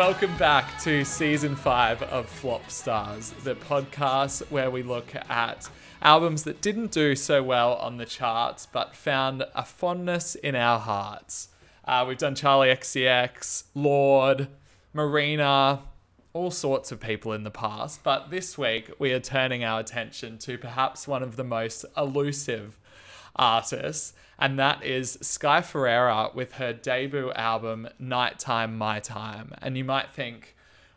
Welcome back to season five of Flop Stars, the podcast where we look at albums that didn't do so well on the charts but found a fondness in our hearts. Uh, we've done Charli XCX, Lorde, Marina, all sorts of people in the past, but this week we are turning our attention to perhaps one of the most elusive artists, and that is Sky Ferreira with her debut album Nighttime My Time. And you might think,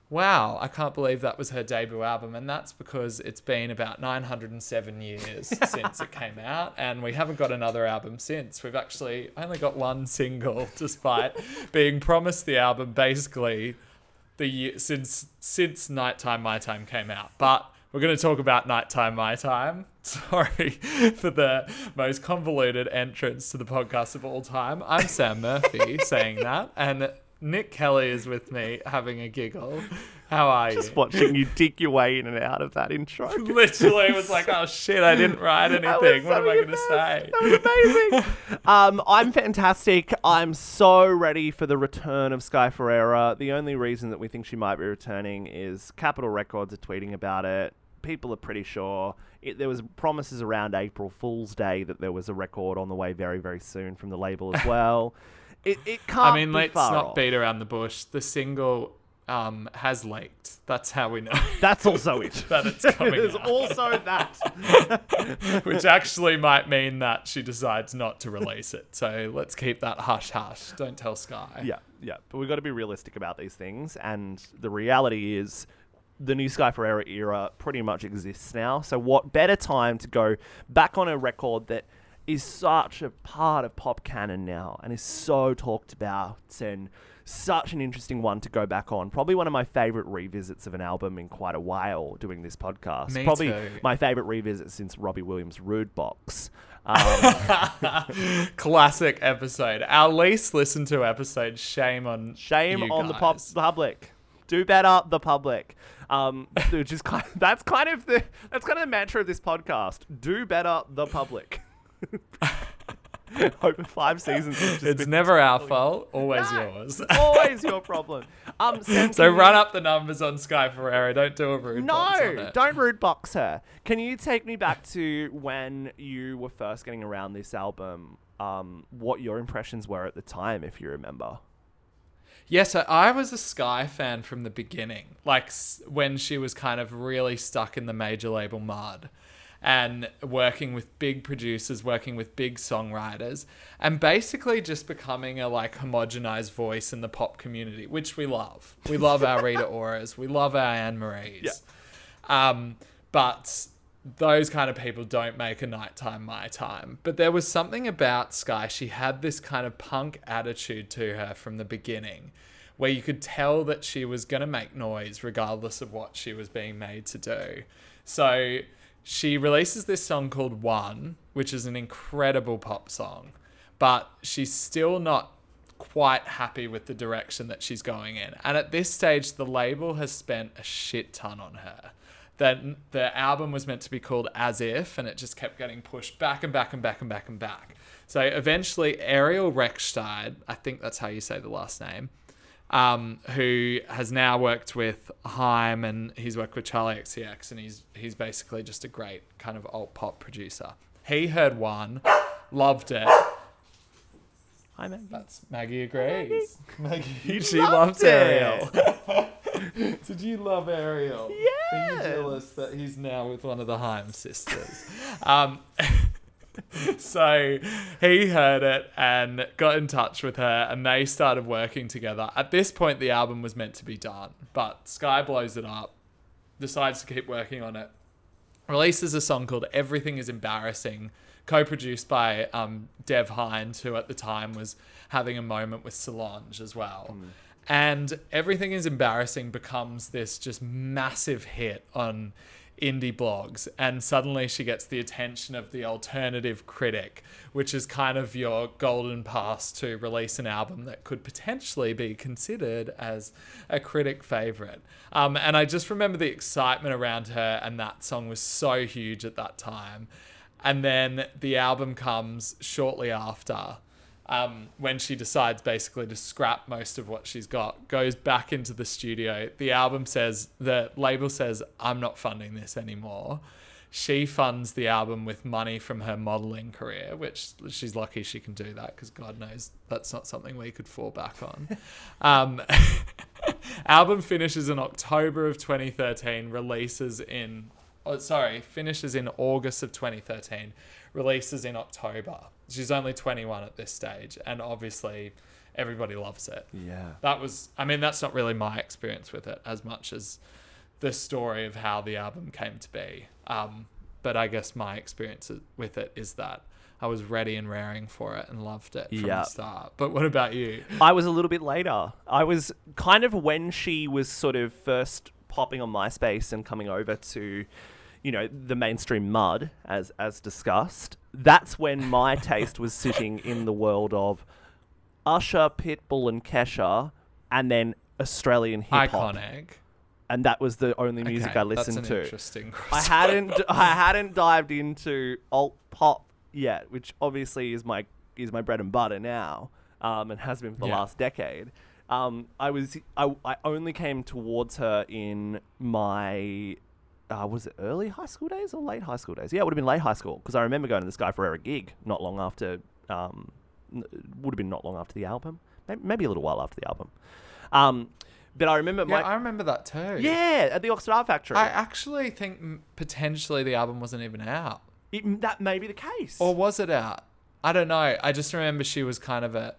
wow, I can't believe that was her debut album. And that's because it's been about 907 years since it came out, and we haven't got another album since. We've actually only got one single, despite being promised the album basically the year since since Nighttime My Time came out. But we're going to talk about Nighttime My Time. Sorry for the most convoluted entrance to the podcast of all time. I'm Sam Murphy saying that, and Nick Kelly is with me having a giggle. How are you? Just watching you dig your way in and out of that intro. Literally was like, oh shit, I didn't write anything. What am I going to say? That was amazing. um, I'm fantastic. I'm so ready for the return of Sky Ferreira. The only reason that we think she might be returning is Capitol Records are tweeting about it. People are pretty sure. It, there was promises around April Fool's Day that there was a record on the way very, very soon from the label as well. it, it can't I mean, let's not off. beat around the bush. The single um, has leaked. That's how we know That's also it. that it's coming There's also that. which actually might mean that she decides not to release it. So let's keep that hush hush. Don't tell Sky. Yeah, yeah. But we've got to be realistic about these things. And the reality is, the new Sky Ferreira era pretty much exists now. So, what better time to go back on a record that is such a part of pop canon now and is so talked about and such an interesting one to go back on. Probably one of my favorite revisits of an album in quite a while doing this podcast. Me Probably too. my favorite revisit since Robbie Williams' Rude Box. Um, Classic episode. Our least listened to episode. Shame on Shame on the pop- public. Do better, the public. Um, which is kind that's kind of the that's kind of the mantra of this podcast. Do better, the public. Over five seasons, it's, just It's been never our fault. Always No, yours. always your problem. Um, so you- run up the numbers on Sky Ferreira. Don't do a rude No, don't rude box her. Can you take me back to when you were first getting around this album? Um, what your impressions were at the time, if you remember. Yes, so I was a Sky fan from the beginning, like when she was kind of really stuck in the major label mud and working with big producers, working with big songwriters, and basically just becoming a like homogenized voice in the pop community, which we love. We love our Rita Oras, we love our Anne Marie's. Um, but those kind of people don't make a nighttime my time. But there was something about Sky. She had this kind of punk attitude to her from the beginning, where you could tell that she was going to make noise regardless of what she was being made to do. So she releases this song called One, which is an incredible pop song, but she's still not quite happy with the direction that she's going in. And at this stage, the label has spent a shit ton on her. That the album was meant to be called As If, and it just kept getting pushed back and back and back and back and back. So eventually, Ariel Rechtshaid, I think that's how you say the last name, um, who has now worked with Haim and he's worked with Charli XCX, and he's he's basically just a great kind of alt pop producer. He heard one, loved it, Hi, Maggie. that's Maggie agrees. Maggie, she loved loved, Ariel. Did you love Ariel? Are you jealous that he's now with one of the Haim sisters? um, so he heard it and got in touch with her, and they started working together. At this point, the album was meant to be done, but Sky blows it up, decides to keep working on it, releases a song called Everything is Embarrassing, co produced by um, Dev Hynes, who at the time was having a moment with Solange as well. And Everything is Embarrassing becomes this just massive hit on indie blogs. And suddenly she gets the attention of the alternative critic, which is kind of your golden pass to release an album that could potentially be considered as a critic favorite. Um, and I just remember the excitement around her, and that song was so huge at that time. And then the album comes shortly after. Um, when she decides basically to scrap most of what she's got, goes back into the studio. The album says, the label says, I'm not funding this anymore. She funds the album with money from her modeling career, which she's lucky she can do that because God knows that's not something we could fall back on. um, album finishes in October of 2013, releases in, oh, sorry, finishes in August of 2013, releases in October. She's only 21 at this stage, and obviously everybody loves it. Yeah. That was, I mean, that's not really my experience with it as much as the story of how the album came to be. Um, but I guess my experience with it is that I was ready and raring for it and loved it from Yeah. the start. But what about you? I was a little bit later. I was kind of when she was sort of first popping on MySpace and coming over to, you know, the mainstream mud as as discussed. That's when my taste was sitting in the world of Usher, Pitbull, and Kesha, and then Australian hip hop, Iconic. and that was the only music Okay, I listened an to. Interesting. I hadn't I hadn't dived into alt pop yet, which obviously is my is my bread and butter now, um, and has been for the Yeah. last decade. Um, I was I, I only came towards her in my uh, was it early high school days or late high school days? Yeah, it would have been late high school because I remember going to the Sky Ferreira gig not long after. Um, would have been not long after the album, maybe, a little while after the album. Um, but I remember Yeah, my I remember that too. yeah at the Oxford Art Factory. I actually think potentially the album wasn't even out. It- that may be the case. Or was it out? I don't know. I just remember she was kind of a.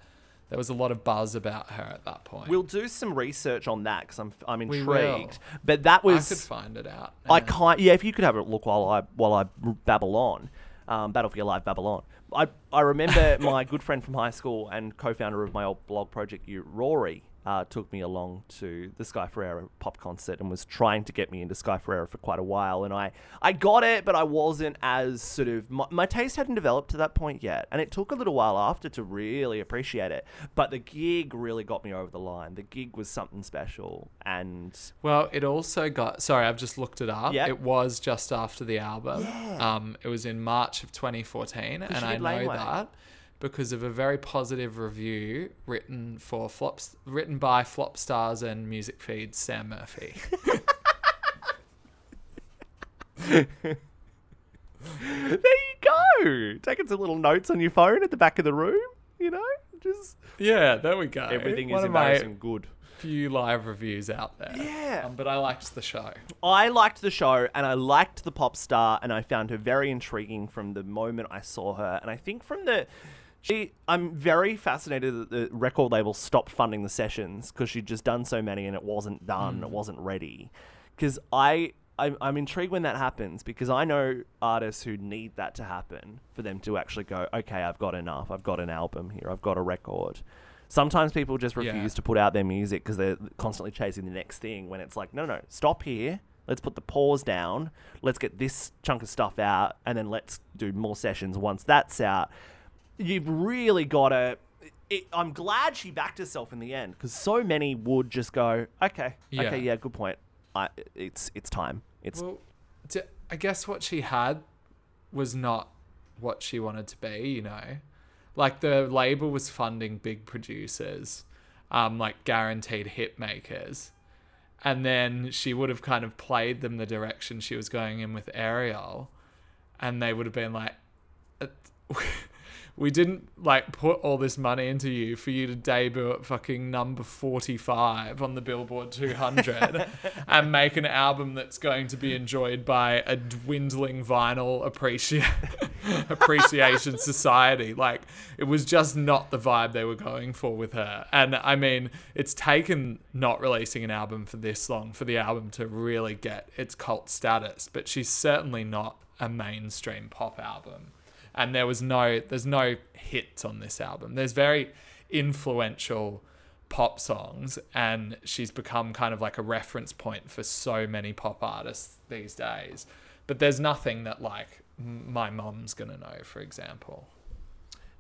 There was a lot of buzz about her at that point. We'll do some research on that because I'm I'm intrigued. But that was I could find it out. I can't. Yeah, if you could have a look while I while I babble on, um, Battle for Your Life Babylon. I I remember my good friend from high school and co-founder of my old blog project, you Rory. Uh, took me along to the Sky Ferreira pop concert and was trying to get me into Sky Ferreira for quite a while. And I, I got it, but I wasn't as sort of my, my taste hadn't developed to that point yet. And it took a little while after to really appreciate it. But the gig really got me over the line. The gig was something special. And Well, it also got. Sorry, I've just looked it up. Yep. It was just after the album. Yeah. Um, it was in March of 2014, and I know Laneway. that because of a very positive review written for flops, written by Flop Stars and Music Feeds Sam Murphy. there you go. Taking some little notes on your phone at the back of the room. You know, just yeah, there we go. everything One is embarrassing good. few live reviews out there. Yeah. Um, but I liked the show. I liked the show and I liked the pop star and I found her very intriguing from the moment I saw her. And I think from the she I'm very fascinated that the record label stopped funding the sessions because she'd just done so many and it wasn't done, it mm. wasn't ready. Because I I'm, I'm intrigued when that happens because I know artists who need that to happen for them to actually go, okay, I've got enough. I've got an album here. I've got a record. Sometimes people just Yeah. refuse to put out their music because they're constantly chasing the next thing when it's like, no, no, stop here. Let's put the pause down. Let's get this chunk of stuff out and then let's do more sessions once that's out. You've really got to. It, I'm glad she backed herself in the end because so many would just go, okay, Yeah. okay, yeah, good point. I, it's it's time. It's Well, I guess what she had was not what she wanted to be, you know? Like the label was funding big producers, um, like guaranteed hit makers. And then she would have kind of played them the direction she was going in with Ariel. And they would have been like, "Uh, we didn't like put all this money into you for you to debut at fucking number 45 on the Billboard 200 and make an album that's going to be enjoyed by a dwindling vinyl appreci- appreciation society. Like it was just not the vibe they were going for with her. And I mean, it's taken not releasing an album for this long for the album to really get its cult status, but she's certainly not a mainstream pop album and there was no there's no hits on this album. There's very influential pop songs and she's become kind of like a reference point for so many pop artists these days. But there's nothing that like my mom's gonna know for example.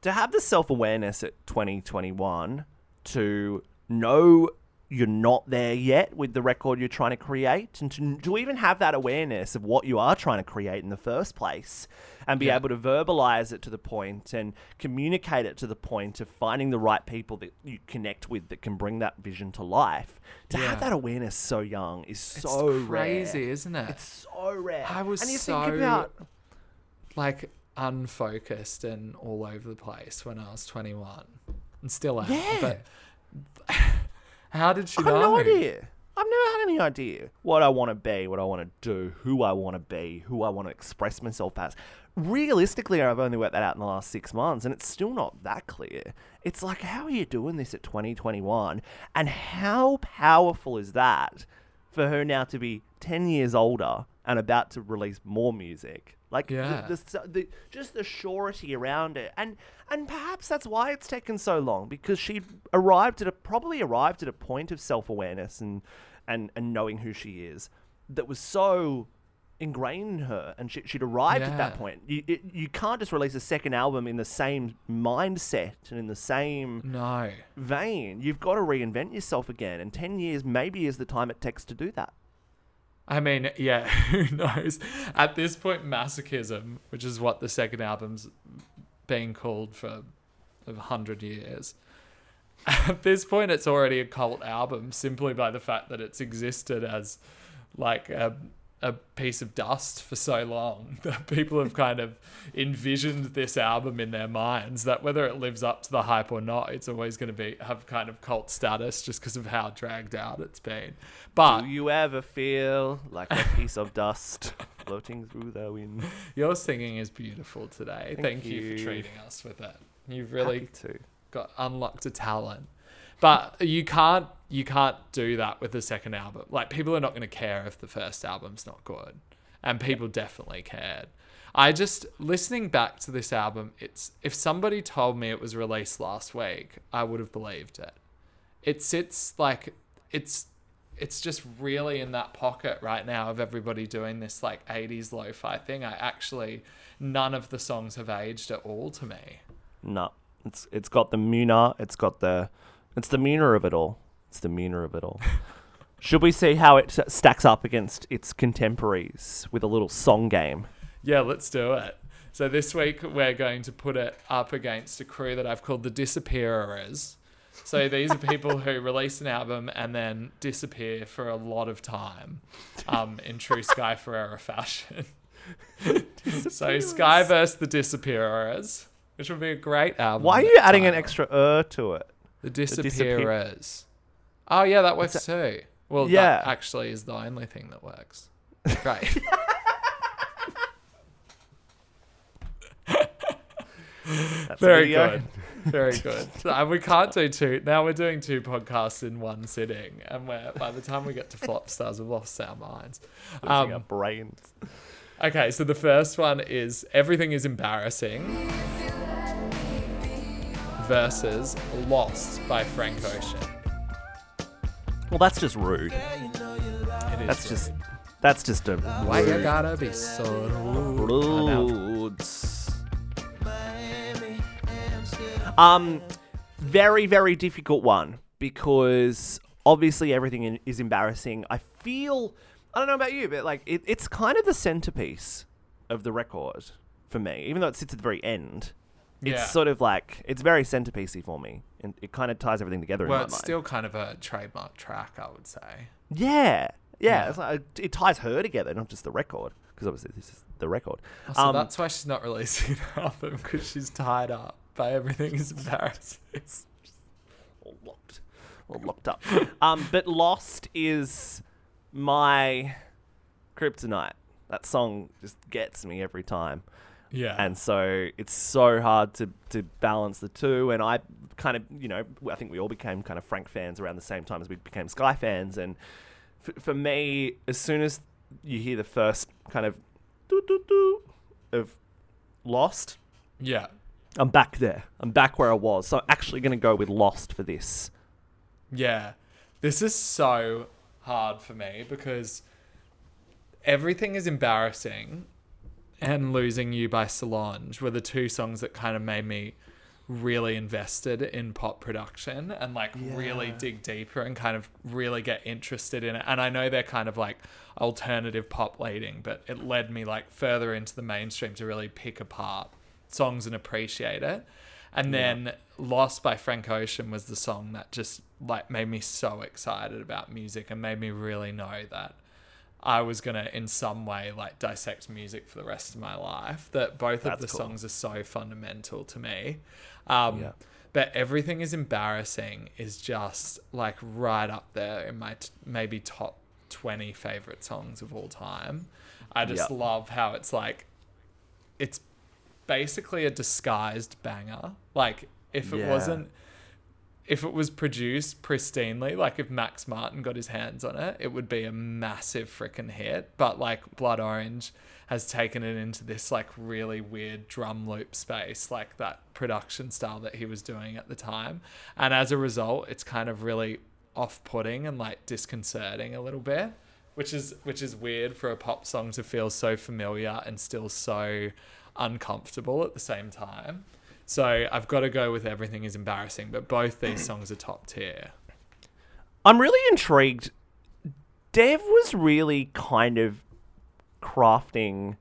To have the self awareness at 2021 to know you're not there yet with the record you're trying to create and to, to even have that awareness of what you are trying to create in the first place and be Yeah. able to verbalize it to the point and communicate it to the point of finding the right people that you connect with that can bring that vision to life to Yeah. have that awareness so young is so It's crazy, rare. isn't it? it's so rare I was and you so think about like unfocused and all over the place when I was 21 and still am. Yeah. But how did she I have know? no idea. I've never had any idea what I want to be, what I want to do, who I want to be, who I want to express myself as. Realistically, I've only worked that out in the last six months, and it's still not that clear. It's like, how are you doing this at 2021? And how powerful is that for her now to be 10 years older and about to release more music? Like, the- Yeah. the, the, the, just the surety around it. And, and perhaps that's why it's taken so long, because she arrived at a, probably arrived at a point of self awareness and, and, and knowing who she is that was so ingrained in her and she, she'd arrived at that point you, it, you can't just release a second album in the same mindset and in the same No. vein you've got to reinvent yourself again and 10 years maybe is the time it takes to do that I mean, yeah, who knows? At this point, masochism, which is what the second album's been called for a hundred years. At this point, it's already a cult album simply by the fact that it's existed as like a, a piece of dust for so long that people have kind of envisioned this album in their minds that whether it lives up to the hype or not, it's always going to be have kind of cult status just because of how dragged out it's been. But do you ever feel like a piece of dust floating through the wind Your singing is beautiful today. Thank, Thank you. you. for treating us with it. You've really got unlocked a talent. But you can't you can't do that with the second album. Like people are not going to care if the first album's not good. And people definitely cared. I just listening back to this album, it's if somebody told me it was released last week, I would have believed it. It sits like it's it's just really in that pocket right now of everybody doing this like 80s lo-fi thing. I actually none of the songs have aged at all to me. No, it's it's got the Muna. It's got the it's the Muna of it all. It's the Muna of it all. Should we see how it stacks up against its contemporaries with a little song game? Yeah, let's do it. So this week we're going to put it up against a crew that I've called the Disappearers. So these are people who release an album and then disappear for a lot of time, um, in true Sky Ferreira fashion. so Sky versus the Disappearers, which would be a great album. Why are you adding an extra er to it? The disappear- Disappearers. Oh yeah, that works too. Well, Yeah. that actually is the only thing that works. Great. Very good. Very good. And we can't do two. Now we're doing two podcasts in one sitting, and we're by the time we get to Flop Stars, we've lost our minds. Losing our Um, brains. okay, so the first one is everything is embarrassing versus Lost by Frank Ocean. Well, that's just rude. It is That's just that's just a why you gotta be so rude. Rude. Um, very very difficult one because obviously everything in, is embarrassing. I feel I don't know about you, but like it, it's kind of the centerpiece of the record for me, even though it sits at the very end. It's Yeah. sort of like it's very centerpiecey for me, and it kind of ties everything together Well, it's mind. still kind of a trademark track, I would say. yeah, yeah. Yeah. It's like, it ties her together, not just the record, because obviously this is the record. So Um, that's why she's not releasing an album because she's tied up by everything is embarrassing. all locked, all locked up. um, but Lost is my kryptonite. That song just gets me every time, Yeah. and so it's so hard to to balance the two. And I kind of, you know, I think we all became kind of Frank fans around the same time as we became Sky fans. And f- for me, as soon as you hear the first kind of doo doo doo of Lost, yeah. I'm back there. I'm back where I was. So I'm actually going to go with Lost for this. Yeah. This is so hard for me because everything is embarrassing and losing you by Solange were the two songs that kind of made me really invested in pop production and like really dig deeper and kind of really get interested in it. And I know they're kind of like alternative pop leading, but it led me like further into the mainstream to really pick apart songs and appreciate it. And then Lost by Frank Ocean was the song that just like made me so excited about music and made me really know that I was gonna in some way like dissect music for the rest of my life. That both of the cool. songs are so fundamental to me. Um, Yeah. But everything is embarrassing is just like right up there in my t- maybe top twenty favorite songs of all time. I just love how it's like it's basically a disguised banger. Like if it Yeah. wasn't if it was produced pristinely, like if Max Martin got his hands on it, it would be a massive freaking hit. But like Blood Orange has taken it into this like really weird drum loop space, like that production style that he was doing at the time. And as a result, it's kind of really off putting and like disconcerting a little bit. Which is which is weird for a pop song to feel so familiar and still so uncomfortable at the same time. So I've got to go with everything is embarrassing, but both these songs are top tier. I'm really intrigued. Dev was really kind of crafting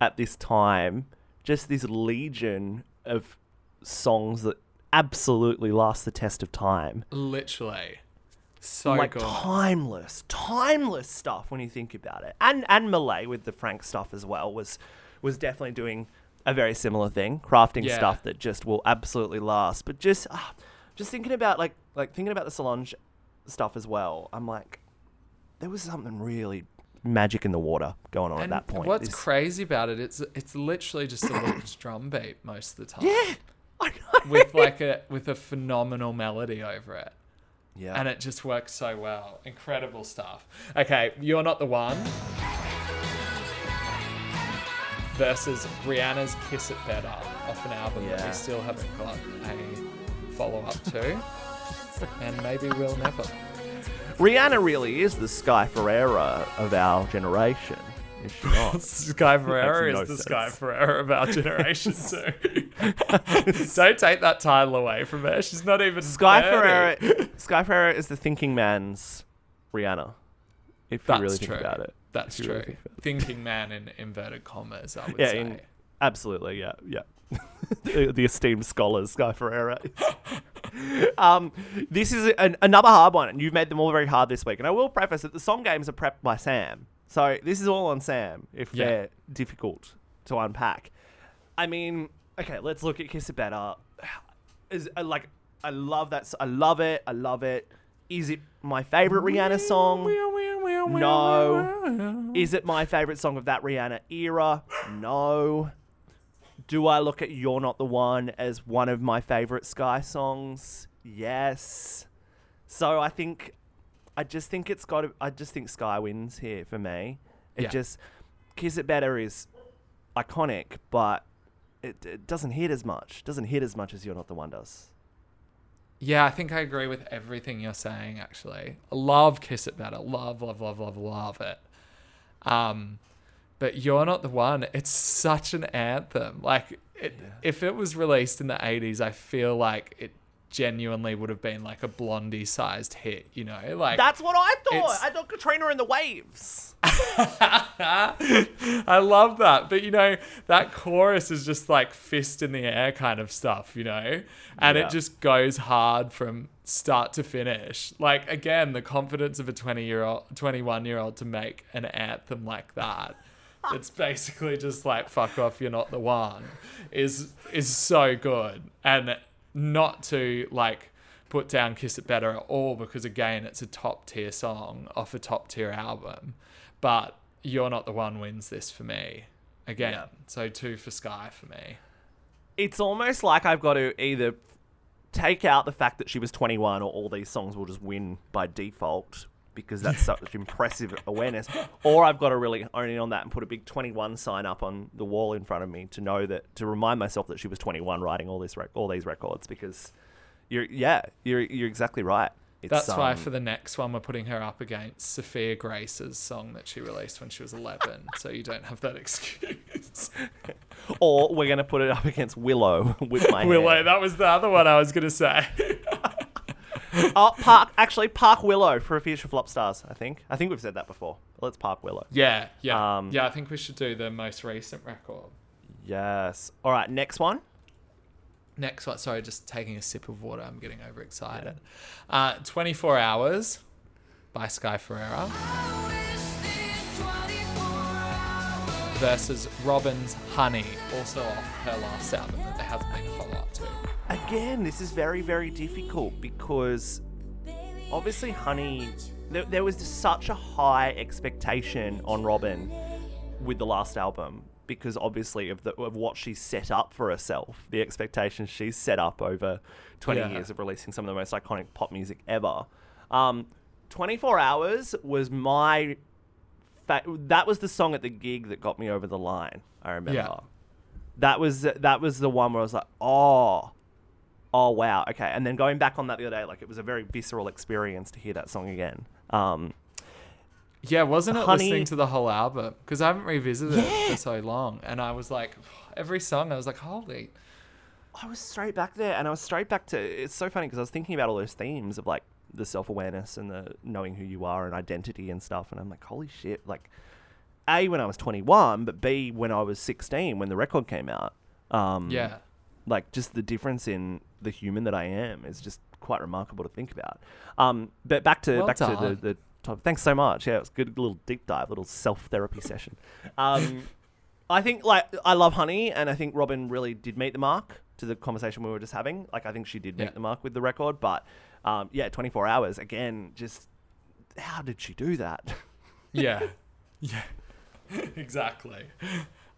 at this time just this legion of songs that absolutely last the test of time. Literally, so like good. timeless, timeless stuff when you think about it. And and Malay with the Frank stuff as well was was definitely doing a very similar thing, crafting Yeah. stuff that just will absolutely last. But just ah, just thinking about like like thinking about the Solange stuff as well. I'm like, there was something really magic in the water going on and at that point. what's crazy about it? It's it's literally just a little drum beat most of the time. yeah, I know. with like a with a phenomenal melody over it. yeah, And it just works so well. Incredible stuff. Okay, you're not the one. Versus Rihanna's Kiss It Better off an album that we still haven't got a follow up to. and maybe we'll never. Rihanna really is the Sky Ferreira of our generation. Is she not? Sky Ferreira no is the sense. Sky Ferreira of our generation too. Don't take that title away from her. She's not even Sky 30. Ferreira. Sky Ferreira is the thinking man's Rihanna. If you That's really true. think about it. That's true. really think about it. Thinking man in inverted commas, I would Yeah, say. in, absolutely. Yeah, yeah. the, the esteemed scholars, Sky Ferreira. um, this is an, another hard one, and you've made them all very hard this week. And I will preface that the song games are prepped by Sam, so this is all on Sam if Yeah. they're difficult to unpack. I mean, okay, let's look at Kiss It Better. Is uh, like I love that. I love it. I love it. Is it my favorite Rihanna song? No. Is it my favorite song of that Rihanna era? No. Do I look at You're Not the One as one of my favorite Sky songs? Yes. So I think, I just think it's got to, I just think Sky wins here for me. It Yeah. just, Kiss It Better is iconic, but it, it doesn't hit as much. Doesn't hit as much as You're Not the One does. Yeah, I think I agree with everything you're saying. Actually, love Kiss It Better. Love, love, love, love, love it. Um, but you're not the one. It's such an anthem. Like, it, if it was released in the '80s, I feel like it genuinely would have been like a Blondie-sized hit. You know, like That's what I thought. It's- I thought Katrina and the Waves. I love that. But you know, that chorus is just like fist in the air kind of stuff, you know? And Yeah. it just goes hard from start to finish. Like again, the confidence of a 20 year old 21 year old to make an anthem like that. It's basically just like fuck off, you're not the one. Is is so good. And not to like put down Kiss It Better at all because again it's a top tier song off a top tier album. But You're Not the One wins this for me. Again. Yeah. So two for Sky for me. it's almost like I've got to either take out the fact that she was 21 or all these songs will just win by default because that's such impressive awareness or I've got to really own in on that and put a big 21 sign up on the wall in front of me to know that to remind myself that she was 21 writing all this rec- all these records because you're yeah you're you're exactly right it's, That's why um, for the next one we're putting her up against Sophia Grace's song that she released when she was 11. so you don't have that excuse. or we're gonna put it up against Willow with my Willow, Hand. that was the other one I was gonna say. Oh, Park. Actually, Park Willow for a future flop stars. I think. I think we've said that before. Let's Park Willow. yeah, yeah, Um, yeah. I think we should do the most recent record. Yes. All right. Next one. Next one. Sorry, just taking a sip of water. I'm getting overexcited. Uh, 24 Hours by Sky Ferreira versus Robyn's Honey, also off her last album that there hasn't been a follow up to. Again, this is very, very difficult because obviously, Honey, there, there was such a high expectation on Robyn with the last album because obviously of, the, of what she's set up for herself, the expectations she's set up over 20 Yeah. years of releasing some of the most iconic pop music ever. Um, 24 Hours was my. Fa- that was the song at the gig that got me over the line. I remember Yeah. that was that was the one where I was like, oh, oh wow, okay. And then going back on that the other day, like it was a very visceral experience to hear that song again. Um, Yeah, wasn't it Honey- listening to the whole album? Because I haven't revisited it for so long. And I was like, every song, I was like, holy. I was straight back there, and I was straight back to. It's so funny because I was thinking about all those themes of like the self awareness and the knowing who you are and identity and stuff, and I'm like, holy shit! Like, a when I was 21, but b when I was 16 when the record came out. Um, Yeah. like just the difference in the human that I am is just quite remarkable to think about. Um, but back to Well back to the, the topic. Thanks so much. Yeah, it was a good little deep dive, little self therapy session. Um, I think like I love Honey, and I think Robyn really did meet the mark to the conversation we were just having. Like I think she did meet Yeah. the mark with the record, but um, yeah, 24 hours again. Just how did she do that? Yeah. yeah. exactly.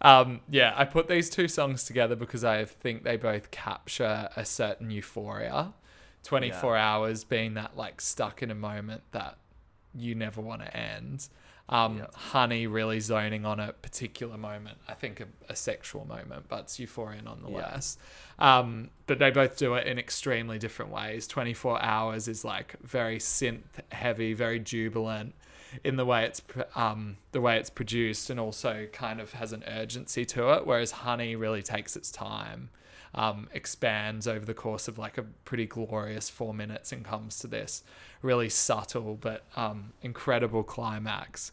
Um, yeah, I put these two songs together because I think they both capture a certain euphoria. 24 hours being that like stuck in a moment that you never want to end. Um, Yeah. Honey really zoning on a particular moment. I think a, a sexual moment, but it's euphoria nonetheless. Um, but they both do it in extremely different ways. 24 hours is like very synth heavy, very jubilant in the way it's um, the way it's produced, and also kind of has an urgency to it. Whereas Honey really takes its time, um, expands over the course of like a pretty glorious four minutes, and comes to this really subtle but um, incredible climax.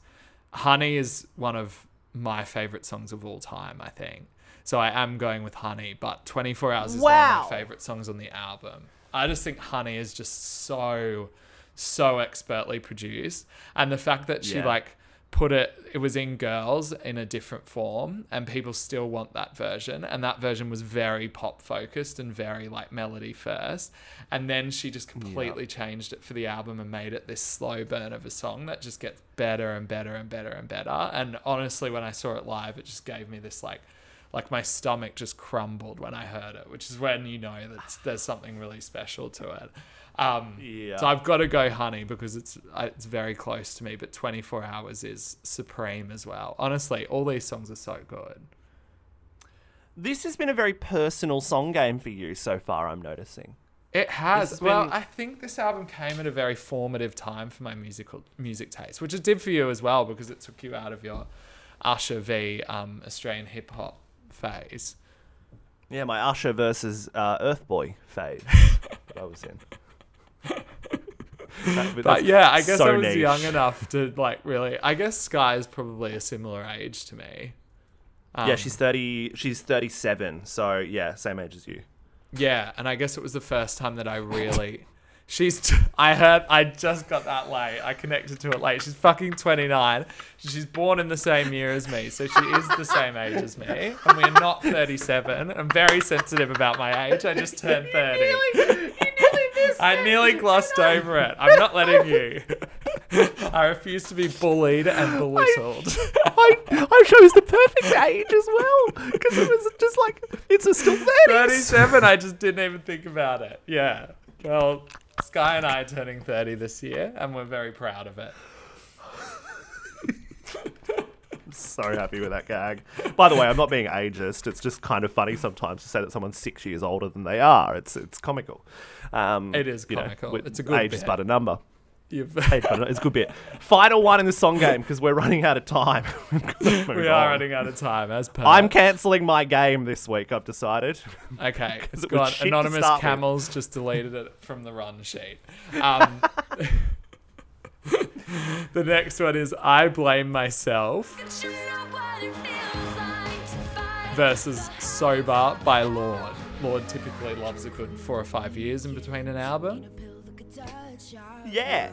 Honey is one of my favorite songs of all time, I think. So I am going with Honey, but 24 Hours is one of my favorite songs on the album. I just think Honey is just so, so expertly produced. And the fact that she Yeah. like put it, it was in Girls in a different form, and people still want that version. And that version was very pop focused and very like melody first. And then she just completely changed it for the album and made it this slow burn of a song that just gets better and better and better and better. And honestly, when I saw it live, it just gave me this like, like my stomach just crumbled when I heard it, which is when you know that there's something really special to it. Um, Yeah. So I've got to go Honey because it's it's very close to me, but 24 Hours is supreme as well. Honestly, all these songs are so good. this has been a very personal song game for you so far. I'm noticing. It has. has well, been- I think this album came at a very formative time for my musical music taste, which it did for you as well because it took you out of your Usher v um, Australian hip hop phase. Yeah, my Usher versus uh, Earth Boy phase that I was in. That- But yeah, I guess so I was niche. young enough to like really. I guess Sky is probably a similar age to me. Um, yeah, she's thirty. She's thirty-seven. So yeah, same age as you. Yeah, and I guess it was the first time that I really. She's. T- I heard. I just got that late. I connected to it late. She's fucking 29. She's born in the same year as me, so she is the same age as me. And we're not 37. I'm very sensitive about my age. I just turned 30. I nearly glossed over it. I'm not letting you. I refuse to be bullied and belittled. I, I chose the perfect age as well because it was just like it's a still thirties. 37, I just didn't even think about it. Yeah. Well, Sky and I are turning 30 this year, and we're very proud of it. I'm so happy with that gag. By the way, I'm not being ageist. It's just kind of funny sometimes to say that someone's six years older than they are. It's it's comical. Um, It is you know, comical. It's a good age is bit. but a number. You've, it's a good bit. Final one in the song game because we're running out of time. We've got to move we are on. running out of time, as per. I'm cancelling my game this week. I've decided. Okay, it go was on. shit to Anonymous start with. Camels just deleted it from the run sheet. Um, the next one is I Blame Myself versus Sober by Lorde. Lorde typically loves a good four or five years in between an album. Yeah,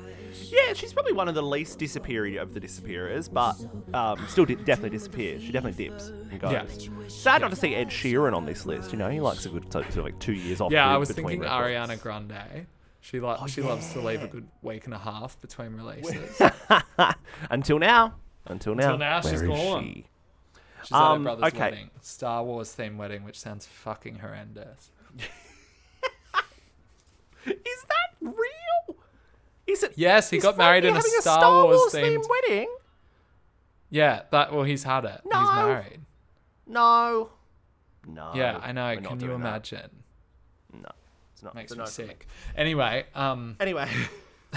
yeah. She's probably one of the least disappearing of the disappearers, but um, still di- definitely disappears. She definitely dips and goes. Yeah. Sad not to see Ed Sheeran on this list. You know, he likes a good sort of like two years off. Yeah, I was thinking records. Ariana Grande. She lo- Oh, she loves to leave a good week and a half between releases. Until now. Until now. Until now, she's Where is gone. she? She's at Um, her brother's okay. wedding. Star Wars themed wedding, which sounds fucking horrendous. Is that? Yes, he got married in a Frankie having Star, Wars themed themed. wedding. Yeah, that well, he's had it. He's No. married. No. No. yeah, I know. we're Can you doing that. imagine? No. It's not. Makes it's me no sick. Anyway, um, Anyway.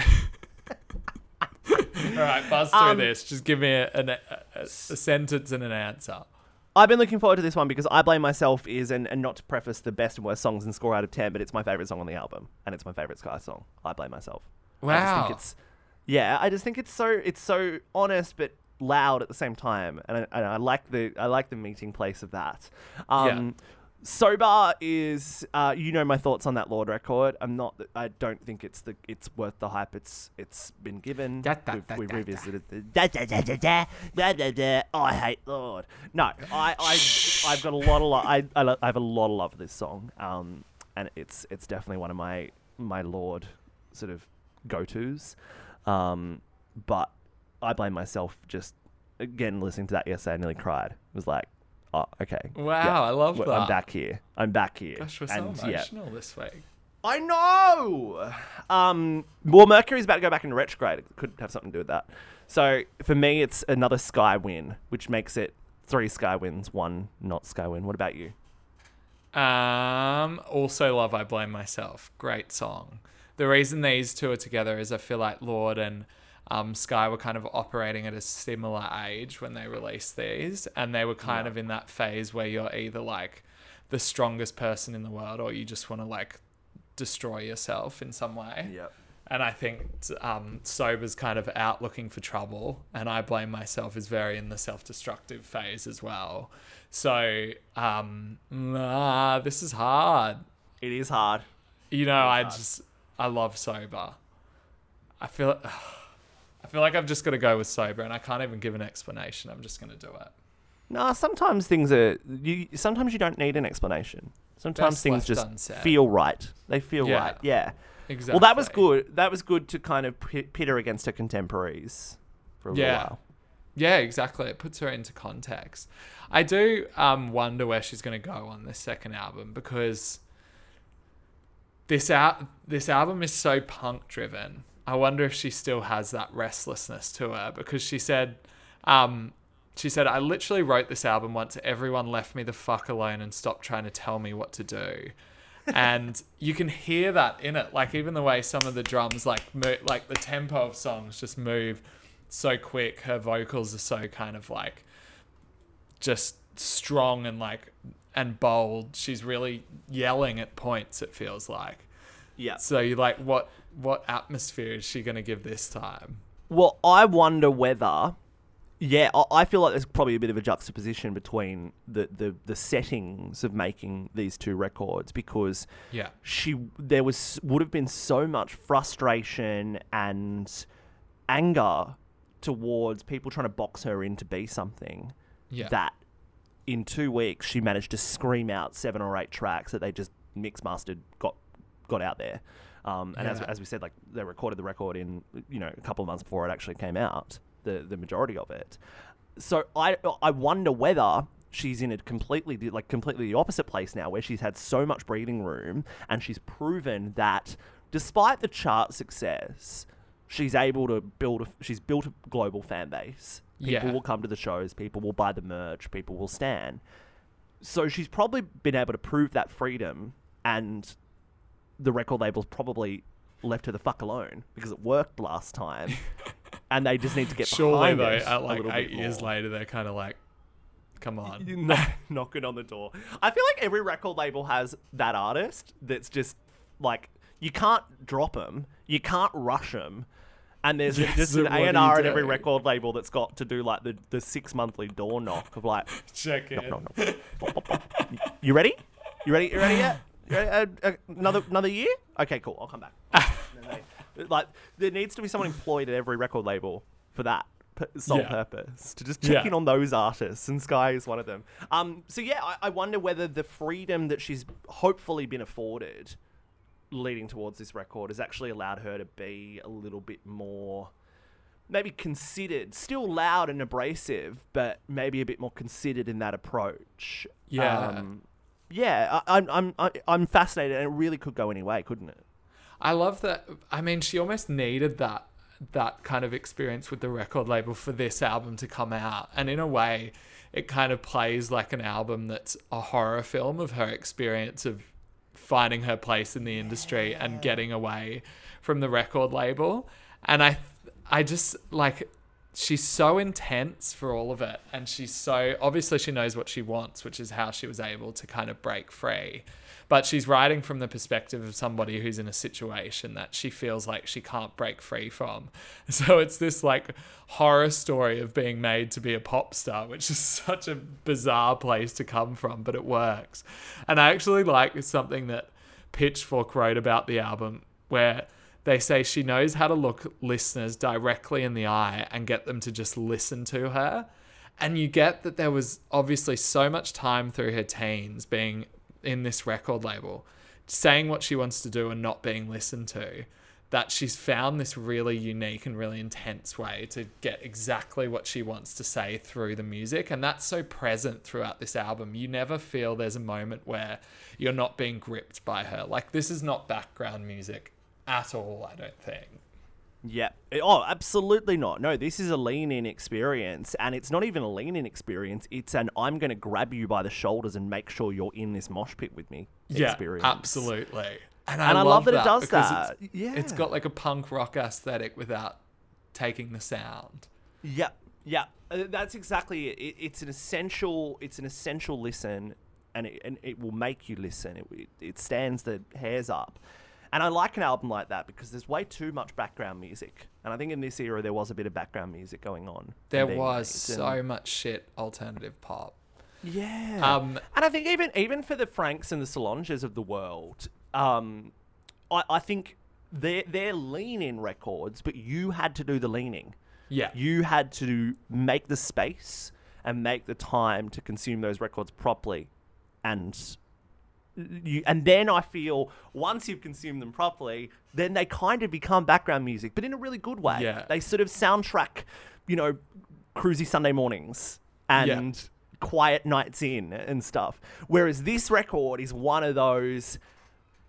all right, buzz through Um, this. Just give me a, a, a, a sentence and an answer. I've been looking forward to this one because I Blame Myself is, and, and not to preface the best and worst songs and score out of 10, but it's my favourite song on the album. And it's my favourite Sky song. I Blame Myself. I just Wow. think it's, yeah, I just think it's so, it's so honest, but loud at the same time. And I, and I like the, I like the meeting place of that. Um, Sober is, uh, you know my thoughts on that Lorde record. I'm not, I don't think it's the, it's worth the hype. It's, it's been given. Da, da, We've, da, we revisited the da, da, da, da, da, da, da, da. Oh, I hate Lorde. No, I, I, I've got a lot of love. I, I, lo- I have a lot of love for this song. Um, and it's, it's definitely one of my, my Lorde sort of go tos. Um, but I blame myself. Just again listening to that yesterday, I nearly cried. It was like, oh, okay. Wow, I love that. I'm back here. I'm back here. Gosh, we're so and yeah, emotional this week. I know. Um, well, Mercury's about to go back into retrograde. It could have something to do with that. So for me, it's another Sky win, which makes it three Sky wins, one not Sky win. What about you? Um, also love I Blame Myself. Great song. The reason these two are together is I feel like Lorde and um, Sky were kind of operating at a similar age when they released these, and they were kind of in that phase where you're either like the strongest person in the world or you just want to like destroy yourself in some way. Yep. And I think um, Sober's kind of out looking for trouble, and I blame myself is very in the self-destructive phase as well. So um, ah, this is hard. It is hard. You know, I hard. just I love Sober. I feel I feel like I've just got to go with Sober, and I can't even give an explanation. I'm just going to do it. No, sometimes things are. You sometimes you don't need an explanation. Sometimes Best things just unsaid. feel right. They feel Yeah. right. Yeah. Exactly. Well, that was good. That was good to kind of pit, pit her against her contemporaries for a Yeah. while. Yeah, exactly. It puts her into context. I do um, wonder where she's going to go on this second album because this out this album is so punk driven. I wonder if she still has that restlessness to her because she said, um, she said, I literally wrote this album once everyone left me the fuck alone and stopped trying to tell me what to do. and you can hear that in it, like even the way some of the drums, like mo- like the tempo of songs, just move so quick. Her vocals are so kind of like just strong and like and bold. She's really yelling at points. It feels like. Yeah. So you like what what atmosphere is she gonna give this time? Well, I wonder whether. Yeah, I- I feel like there's probably a bit of a juxtaposition between the, the, the settings of making these two records because Yeah. she there was would have been so much frustration and anger towards people trying to box her in to be something Yeah. that in two weeks she managed to scream out seven or eight tracks that they just mix mastered got got out there. Um, and as, Yeah. as we said like they recorded the record in you know a couple of months before it actually came out the the majority of it. So i i wonder whether she's in a completely like completely the opposite place now where she's had so much breathing room and she's proven that despite the chart success she's able to build a, she's built a global fan base people Yeah. will come to the shows people will buy the merch people will stand so she's probably been able to prove that freedom and the record label's probably left her the fuck alone because it worked last time, and they just need to get Surely behind though, it at like eight years later, they're kind of like, come on. Knocking on the door. I feel like every record label has that artist that's just like you can't drop them, you can't rush them, and there's Yes, just an A&R at every record label that's got to do like the, the six monthly door knock of like, Check in. knock, knock, knock. You ready? You ready? You ready yet? You ready? Uh, uh, another another year? Okay, cool. I'll come back. They- like there needs to be someone employed at every record label for that sole Yeah. purpose to just check Yeah. in on those artists, and Sky is one of them. Um, so yeah, I, I wonder whether the freedom that she's hopefully been afforded leading towards this record has actually allowed her to be a little bit more maybe considered still loud and abrasive but maybe a bit more considered in that approach Yeah. um, yeah I, I'm, I'm, I'm fascinated and it really could go any way couldn't it I love that. I mean, she almost needed that that kind of experience with the record label for this album to come out, and in a way, it kind of plays like an album that's a horror film of her experience of finding her place in the industry and getting away from the record label. And I, I just like she's so intense for all of it, and she's so obviously she knows what she wants, which is how she was able to kind of break free but she's writing from the perspective of somebody who's in a situation that she feels like she can't break free from. So it's this like horror story of being made to be a pop star, which is such a bizarre place to come from, but it works. And I actually like something that Pitchfork wrote about the album where they say she knows how to look listeners directly in the eye and get them to just listen to her. And you get that there was obviously so much time through her teens being in this record label, saying what she wants to do and not being listened to, that she's found this really unique and really intense way to get exactly what she wants to say through the music. And that's so present throughout this album. You never feel there's a moment where you're not being gripped by her. Like, this is not background music at all, I don't think. Yeah. Oh, absolutely not. No, this is a lean in experience. And it's not even a lean in experience. It's an I'm going to grab you by the shoulders and make sure you're in this mosh pit with me Yeah, experience. absolutely. And, And I love that it does that. It's, Yeah. it's got like a punk rock aesthetic without taking the sound. Yeah, yeah, uh, that's exactly it. it. It's an essential. It's an essential listen, and it, and it will make you listen. It, it it stands the hairs up, and I like an album like that because there's way too much background music, and I think in this era there was a bit of background music going on. There was so and- much shit alternative pop. yeah. Um, and I think even even for the Franks and the Solanges of the world, um, I, I think they're they're lean in records, but you had to do the leaning. Yeah. You had to make the space and make the time to consume those records properly, and you and then I feel once you've consumed them properly, then they kind of become background music, but in a really good way. Yeah. They sort of soundtrack, you know, cruisy Sunday mornings and quiet nights in and stuff. Whereas this record is one of those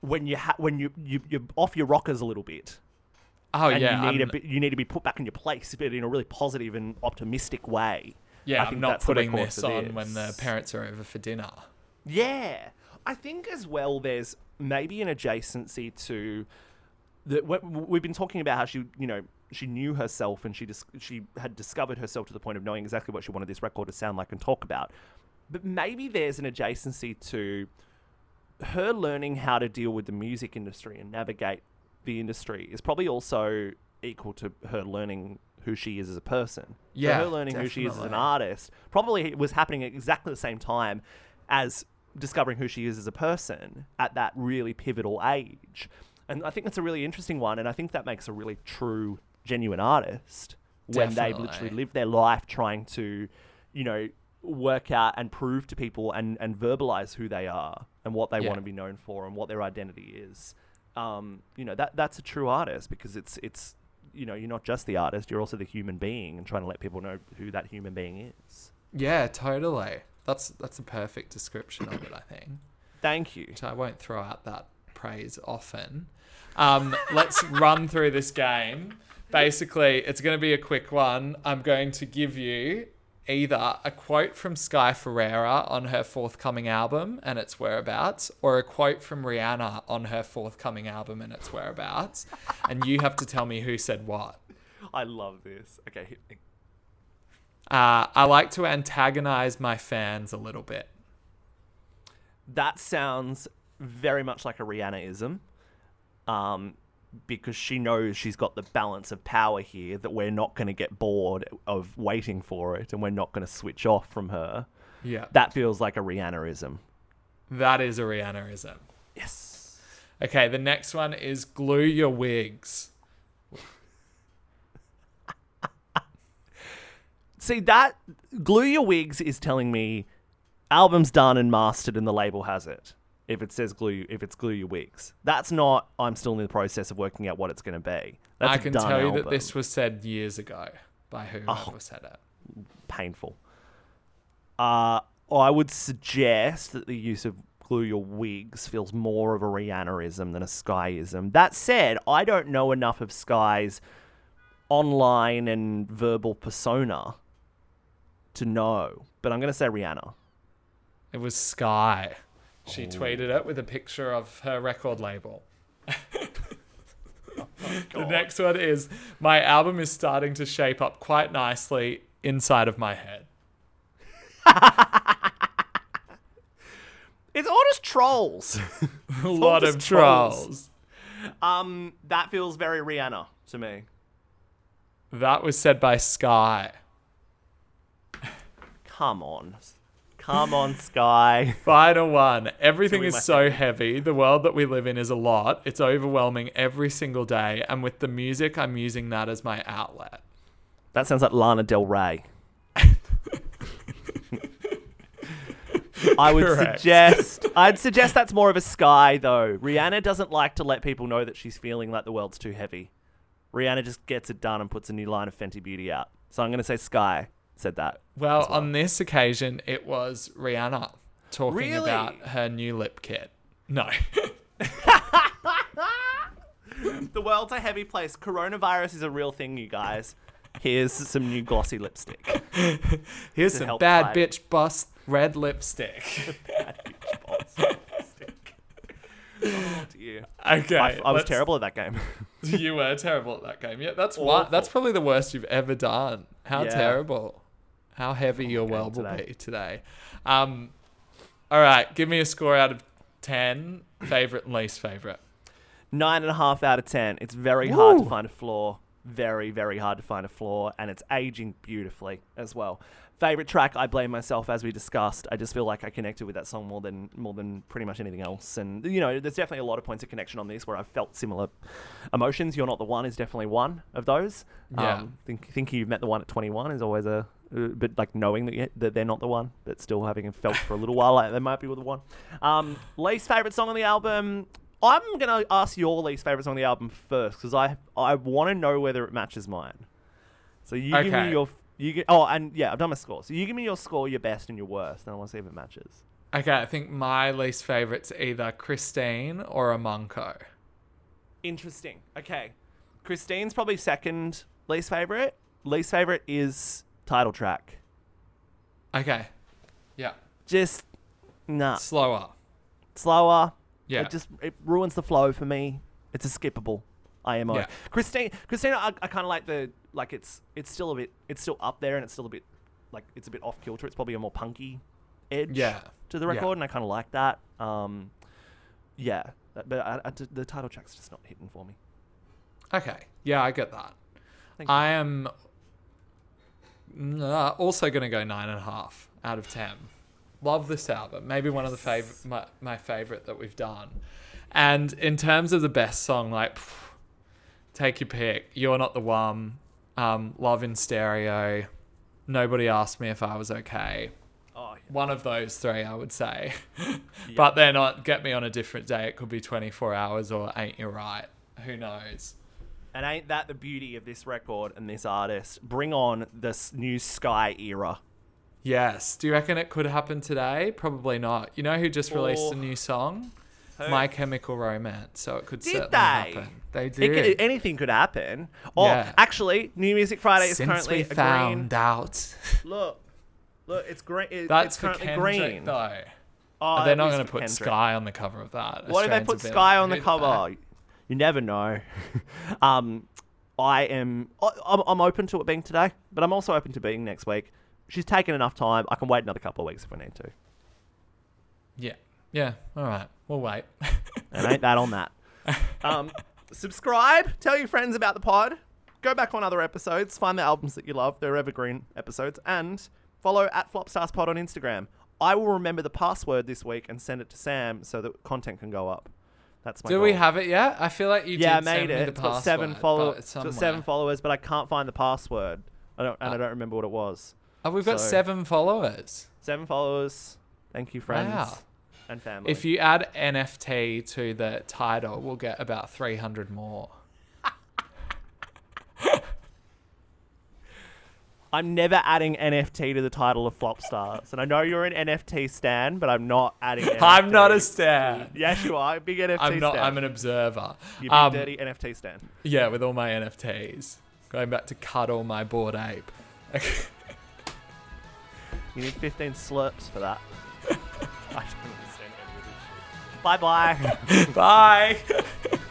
when you ha- when you, you you're off your rockers a little bit. Oh and yeah, you need a bit, you need to be put back in your place, but in a really positive and optimistic way. yeah. I I'm not putting this on when the parents are over for dinner. Yeah, I think as well. There's maybe an adjacency to that. We've been talking about how she, you know, she knew herself and she dis- she had discovered herself to the point of knowing exactly what she wanted this record to sound like and talk about. But maybe there's an adjacency to her learning how to deal with the music industry and navigate the industry is probably also equal to her learning who she is as a person. So Yeah, her learning who she is as an artist probably was happening at exactly the same time as discovering who she is as a person at that really pivotal age. And I think that's a really interesting one, and I think that makes a really true, genuine artist when they've literally Definitely. lived their life trying to, you know, work out and prove to people and, and verbalize who they are and what they Yeah. want to be known for and what their identity is. Um, you know, that that's a true artist because it's it's you know, you're not just the artist, you're also the human being and trying to let people know who that human being is. Yeah, totally. That's that's a perfect description of it. I think. Thank you. I won't throw out that praise often. Um, let's run through this game. Basically, it's going to be a quick one. I'm going to give you either a quote from Sky Ferreira on her forthcoming album and its whereabouts, or a quote from Rihanna on her forthcoming album and its whereabouts. and you have to tell me who said what. I love this. Okay. hit me. Uh, I like to antagonize my fans a little bit. That sounds very much like a Rihanna-ism. Um, because she knows she's got the balance of power here that we're not going to get bored of waiting for it and we're not going to switch off from her. Yeah. That feels like a Rihanna-ism. That is a Rihannaism. Yes. Okay, the next one is glue your wigs. See that glue your wigs is telling me album's done and mastered and the label has it. If it says glue, if it's glue your wigs, that's not. I'm still in the process of working out what it's going to be. That's I can tell you that this was said years ago by whoever Oh. said it. painful. Uh, I would suggest that the use of glue your wigs feels more of a Rihannaism than a Skyism. That said, I don't know enough of Sky's online and verbal persona to know, but I'm going to say Rihanna. It was Sky. She Oh. tweeted it with a picture of her record label. the next one is My album is starting to shape up quite nicely inside of my head. It's all just trolls. A lot of trolls. trolls. um, that feels very Rihanna to me. That was said by Sky. Come on. Come on, Sky. Final one. Everything is so heavy. The world that we live in is a lot. It's overwhelming every single day. And with the music, I'm using that as my outlet. That sounds like Lana Del Rey. I would Correct. suggest I'd suggest that's more of a sky though. Rihanna doesn't like to let people know that she's feeling like the world's too heavy. Rihanna just gets it done and puts a new line of Fenty Beauty out. So I'm going to say Sky said that. Well, well. on this occasion, it was Rihanna talking Really? about her new lip kit. No. The world's a heavy place. Coronavirus is a real thing, you guys. Here's some new glossy lipstick. Here's To some bad fight. bitch bust red lipstick. oh, dear. okay. I, I was terrible at that game. You were terrible at that game. Yeah, that's one. That's probably the worst you've ever done. How Yeah. terrible. How heavy your world will today. be today. Um, all right, give me a score out of ten. Favorite and least favorite. Nine and a half out of ten. It's very hard to find a flaw. Very, very hard to find a flaw, and it's aging beautifully as well. Favorite track, I blame myself, as we discussed. I just feel like I connected with that song more than more than pretty much anything else. And you know, there's definitely a lot of points of connection on this where I've felt similar emotions. You're not the one is definitely one of those. Yeah. Um, think thinking you've met the one at 21 is always a, uh, but like knowing that, that they're not the one, but still having felt for a little while like they might be with the one. Um, least favorite song on the album. I'm gonna ask your least favorite song on the album first because I I want to know whether it matches mine. So you give me Okay. your you get oh and yeah I've done my score. So you give me your score, your best and your worst, and I want to see if it matches. Okay, I think my least favorite's either Kristine or Omanko. Interesting. Okay, Kristine's probably second least favorite. Least favorite is title track. Okay. Yeah. Just nah, Slower. slower. Yeah. It just it ruins the flow for me. It's a skippable IMO. Yeah. Kristine, Christina, I, I kind of like the like it's it's still a bit it's still up there and it's still a bit like it's a bit off kilter. It's probably a more punky edge Yeah. to the Yeah. record, and I kind of like that. Um, yeah, but I, I, the title track's just not hitting for me. Okay. Yeah, I get that. Thank you. I am uh, also going to go nine and a half out of ten. Love this album. Maybe one of the favorite, my, my favorite that we've done. And in terms of the best song, like, pff, take your pick. You're not the one. Um, Love in stereo. Nobody asked me if I was okay. Oh, One of those three, I would say. But they're not. Get me on a different day. It could be 24 hours or Ain't Your Right. Who knows? and ain't that the beauty of this record and this artist? Bring on this new Sky era. Yes. Do you reckon it could happen today? Probably not. You know who just released Or- a new song? Who? My Chemical Romance. So it could Did certainly they? happen. They did. could, anything could happen. Or Yeah. actually, New Music Friday is Since currently we found out. Look, Look, it's green. It, That's it's currently Kendrick, green. though. Oh, They're not going to put Kendrick. Sky on the cover of that. What if they put Sky like, on the cover? that?" You never know. um, I am. I'm, I'm open to it being today, but I'm also open to being next week. She's taken enough time. I can wait another couple of weeks if I need to. Yeah. Yeah. All right. We'll wait. And ain't that on that. Um, subscribe. Tell your friends about the pod. Go back on other episodes. Find the albums that you love. They're evergreen episodes. And follow at FlopstarsPod on Instagram. I will remember the password this week and send it to Sam so that content can go up. That's my Do goal. we have it yet? I feel like you yeah, I did made send me it. the It's got seven followers. follow- but It's it's got seven followers, but I can't find the password. I don't, and I Uh, don't remember what it was. Oh, we've got seven followers. Seven followers. Thank you, friends Wow. And family. If you add NFT to the title, we'll get about 300 more. I'm never adding NFT to the title of Flopstars, and I know you're an NFT stan, but I'm not adding. It. I'm not a stan. Yes, you are. Big NFT I'm not. stan. I'm an observer. You big Um, dirty NFT stan. Yeah, with all my NFTs. Going back to cuddle my bored ape. You need 15 slurps for that. I don't understand Bye-bye. Bye.